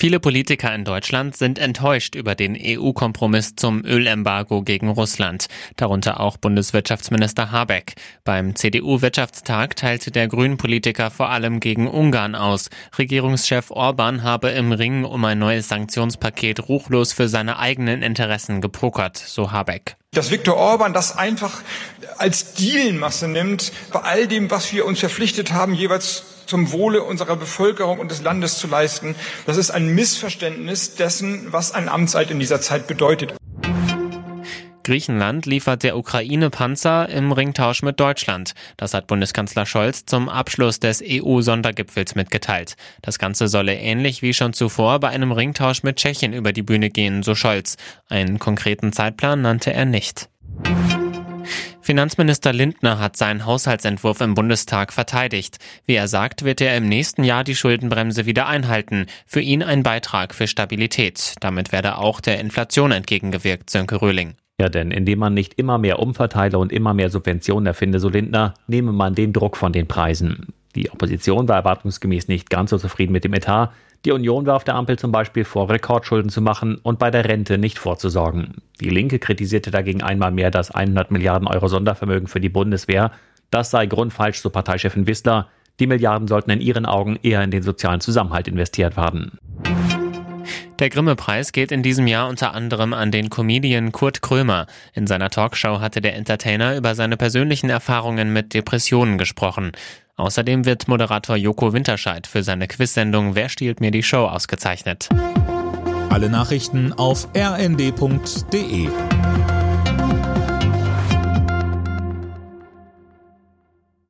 Viele Politiker in Deutschland sind enttäuscht über den EU-Kompromiss zum Ölembargo gegen Russland, darunter auch Bundeswirtschaftsminister Habeck. Beim CDU-Wirtschaftstag teilte der Grünen-Politiker vor allem gegen Ungarn aus. Regierungschef Orban habe im Ring um ein neues Sanktionspaket ruchlos für seine eigenen Interessen gepokert, so Habeck. Dass Viktor Orban das einfach als Dealmasse nimmt, bei all dem, was wir uns verpflichtet haben, jeweils zum Wohle unserer Bevölkerung und des Landes zu leisten. Das ist ein Missverständnis dessen, was ein Amtseid in dieser Zeit bedeutet. Griechenland liefert der Ukraine Panzer im Ringtausch mit Deutschland. Das hat Bundeskanzler Scholz zum Abschluss des EU-Sondergipfels mitgeteilt. Das Ganze solle ähnlich wie schon zuvor bei einem Ringtausch mit Tschechien über die Bühne gehen, so Scholz. Einen konkreten Zeitplan nannte er nicht. Finanzminister Lindner hat seinen Haushaltsentwurf im Bundestag verteidigt. Wie er sagt, wird er im nächsten Jahr die Schuldenbremse wieder einhalten. Für ihn ein Beitrag für Stabilität. Damit werde auch der Inflation entgegengewirkt, Sönke Röhling. Ja, denn indem man nicht immer mehr umverteile und immer mehr Subventionen erfinde, so Lindner, nehme man den Druck von den Preisen. Die Opposition war erwartungsgemäß nicht ganz so zufrieden mit dem Etat. Die Union warf der Ampel zum Beispiel vor, Rekordschulden zu machen und bei der Rente nicht vorzusorgen. Die Linke kritisierte dagegen einmal mehr das 100 Milliarden Euro Sondervermögen für die Bundeswehr. Das sei grundfalsch, so Parteichefin Wissler. Die Milliarden sollten in ihren Augen eher in den sozialen Zusammenhalt investiert werden. Der Grimme-Preis geht in diesem Jahr unter anderem an den Comedian Kurt Krömer. In seiner Talkshow hatte der Entertainer über seine persönlichen Erfahrungen mit Depressionen gesprochen. Außerdem wird Moderator Joko Winterscheid für seine Quizsendung Wer stiehlt mir die Show ausgezeichnet. Alle Nachrichten auf rnd.de